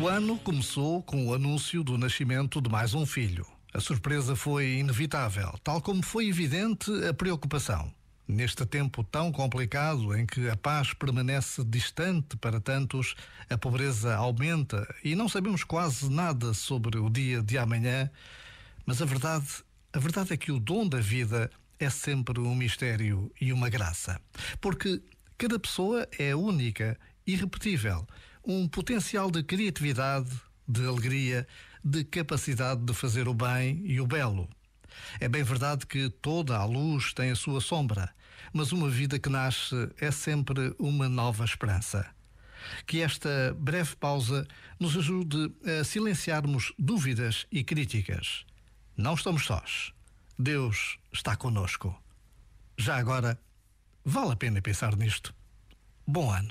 O ano começou com o anúncio do nascimento de mais um filho. A surpresa foi inevitável, tal como foi evidente a preocupação. Neste tempo tão complicado em que a paz permanece distante para tantos, a pobreza aumenta e não sabemos quase nada sobre o dia de amanhã, mas a verdade, a verdade é que o dom da vida é sempre um mistério e uma graça. Porque cada pessoa é única, irrepetível um potencial de criatividade, de alegria, de capacidade de fazer o bem e o belo. É bem verdade que toda a luz tem a sua sombra, mas uma vida que nasce é sempre uma nova esperança. Que esta breve pausa nos ajude a silenciarmos dúvidas e críticas. Não estamos sós. Deus está conosco. Já agora, vale a pena pensar nisto. Bom ano.